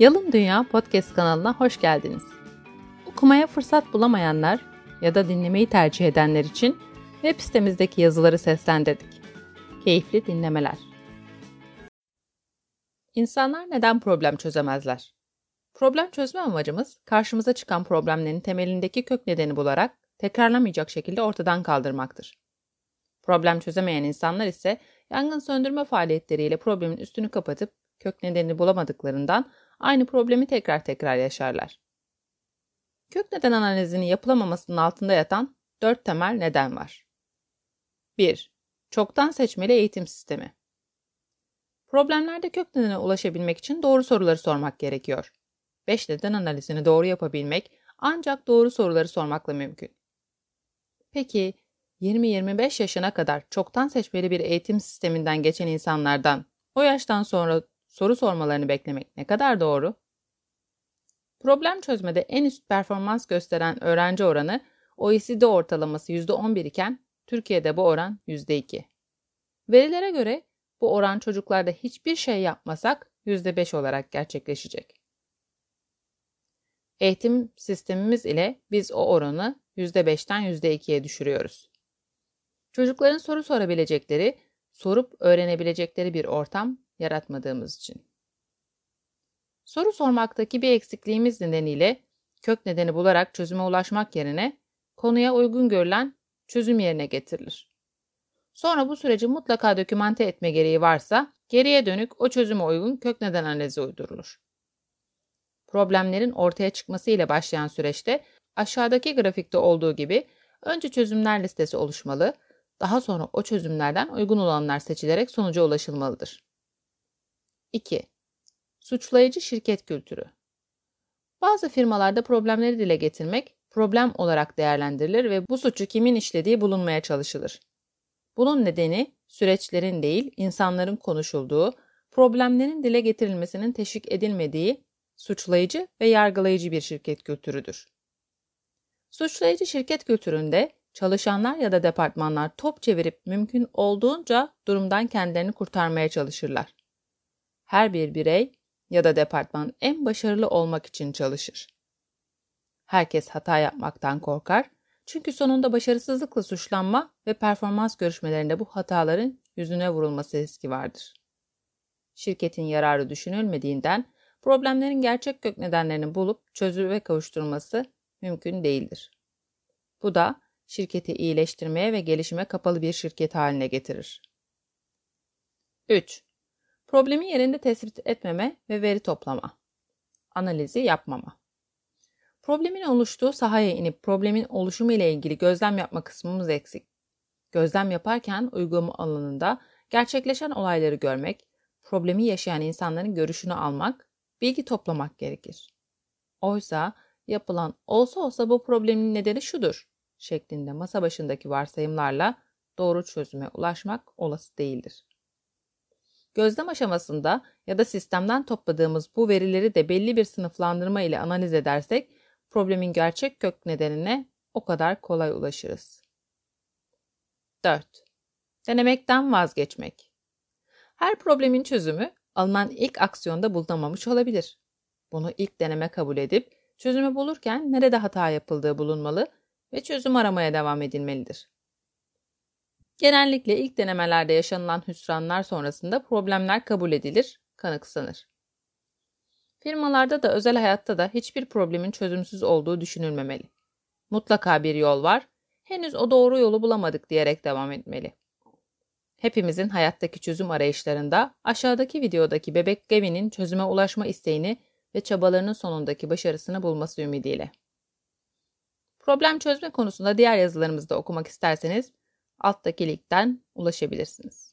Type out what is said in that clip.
Yalın Dünya Podcast kanalına hoş geldiniz. Okumaya fırsat bulamayanlar ya da dinlemeyi tercih edenler için web sitemizdeki yazıları seslendirdik. Keyifli dinlemeler. İnsanlar neden problem çözemezler? Problem çözme amacımız karşımıza çıkan problemlerin temelindeki kök nedeni bularak tekrarlamayacak şekilde ortadan kaldırmaktır. Problem çözemeyen insanlar ise yangın söndürme faaliyetleriyle problemin üstünü kapatıp kök nedenini bulamadıklarından aynı problemi tekrar tekrar yaşarlar. Kök neden analizini yapılamamasının altında yatan dört temel neden var. 1. Çoktan seçmeli eğitim sistemi. Problemlerde kök nedene ulaşabilmek için doğru soruları sormak gerekiyor. 5 neden analizini doğru yapabilmek ancak doğru soruları sormakla mümkün. Peki 20-25 yaşına kadar çoktan seçmeli bir eğitim sisteminden geçen insanlardan o yaştan sonra soru sormalarını beklemek ne kadar doğru? Problem çözmede en üst performans gösteren öğrenci oranı OECD ortalaması %11 iken Türkiye'de bu oran %2. Verilere göre bu oran çocuklarda hiçbir şey yapmasak %5 olarak gerçekleşecek. Eğitim sistemimiz ile biz o oranı %5'ten %2'ye düşürüyoruz. Çocukların soru sorabilecekleri, sorup öğrenebilecekleri bir ortam yaratmadığımız için. Soru sormaktaki bir eksikliğimiz nedeniyle kök nedeni bularak çözüme ulaşmak yerine konuya uygun görülen çözüm yerine getirilir. Sonra bu süreci mutlaka dokümante etme gereği varsa geriye dönük o çözüme uygun kök neden analizi uydurulur. Problemlerin ortaya çıkması ile başlayan süreçte aşağıdaki grafikte olduğu gibi önce çözümler listesi oluşmalı, daha sonra o çözümlerden uygun olanlar seçilerek sonuca ulaşılmalıdır. 2. Suçlayıcı şirket kültürü. Bazı firmalarda problemleri dile getirmek problem olarak değerlendirilir ve bu suçu kimin işlediği bulunmaya çalışılır. Bunun nedeni süreçlerin değil, insanların konuşulduğu, problemlerin dile getirilmesinin teşvik edilmediği suçlayıcı ve yargılayıcı bir şirket kültürüdür. Suçlayıcı şirket kültüründe çalışanlar ya da departmanlar top çevirip mümkün olduğunca durumdan kendilerini kurtarmaya çalışırlar. Her bir birey ya da departman en başarılı olmak için çalışır. Herkes hata yapmaktan korkar çünkü sonunda başarısızlıkla suçlanma ve performans görüşmelerinde bu hataların yüzüne vurulması riski vardır. Şirketin yararı düşünülmediğinden problemlerin gerçek kök nedenlerini bulup çözüme kavuşturması mümkün değildir. Bu da şirketi iyileştirmeye ve gelişime kapalı bir şirket haline getirir. 3. Problemi yerinde tespit etmeme ve veri toplama. Analizi yapmama. Problemin oluştuğu sahaya inip problemin oluşumu ile ilgili gözlem yapma kısmımız eksik. Gözlem yaparken uygulama alanında gerçekleşen olayları görmek, problemi yaşayan insanların görüşünü almak, bilgi toplamak gerekir. Oysa yapılan olsa olsa bu problemin nedeni şudur şeklinde masa başındaki varsayımlarla doğru çözüme ulaşmak olası değildir. Gözlem aşamasında ya da sistemden topladığımız bu verileri de belli bir sınıflandırma ile analiz edersek problemin gerçek kök nedenine o kadar kolay ulaşırız. 4. Denemekten vazgeçmek. Her problemin çözümü alınan ilk aksiyonda bulunamamış olabilir. Bunu ilk deneme kabul edip çözümü bulurken nerede hata yapıldığı bulunmalı ve çözüm aramaya devam edilmelidir. Genellikle ilk denemelerde yaşanılan hüsranlar sonrasında problemler kabul edilir, kanıksanır. Firmalarda da özel hayatta da hiçbir problemin çözümsüz olduğu düşünülmemeli. Mutlaka bir yol var, henüz o doğru yolu bulamadık diyerek devam etmeli. Hepimizin hayattaki çözüm arayışlarında aşağıdaki videodaki bebek Gavin'in çözüme ulaşma isteğini ve çabalarının sonundaki başarısını bulması ümidiyle. Problem çözme konusunda diğer yazılarımızı da okumak isterseniz alttaki linkten ulaşabilirsiniz.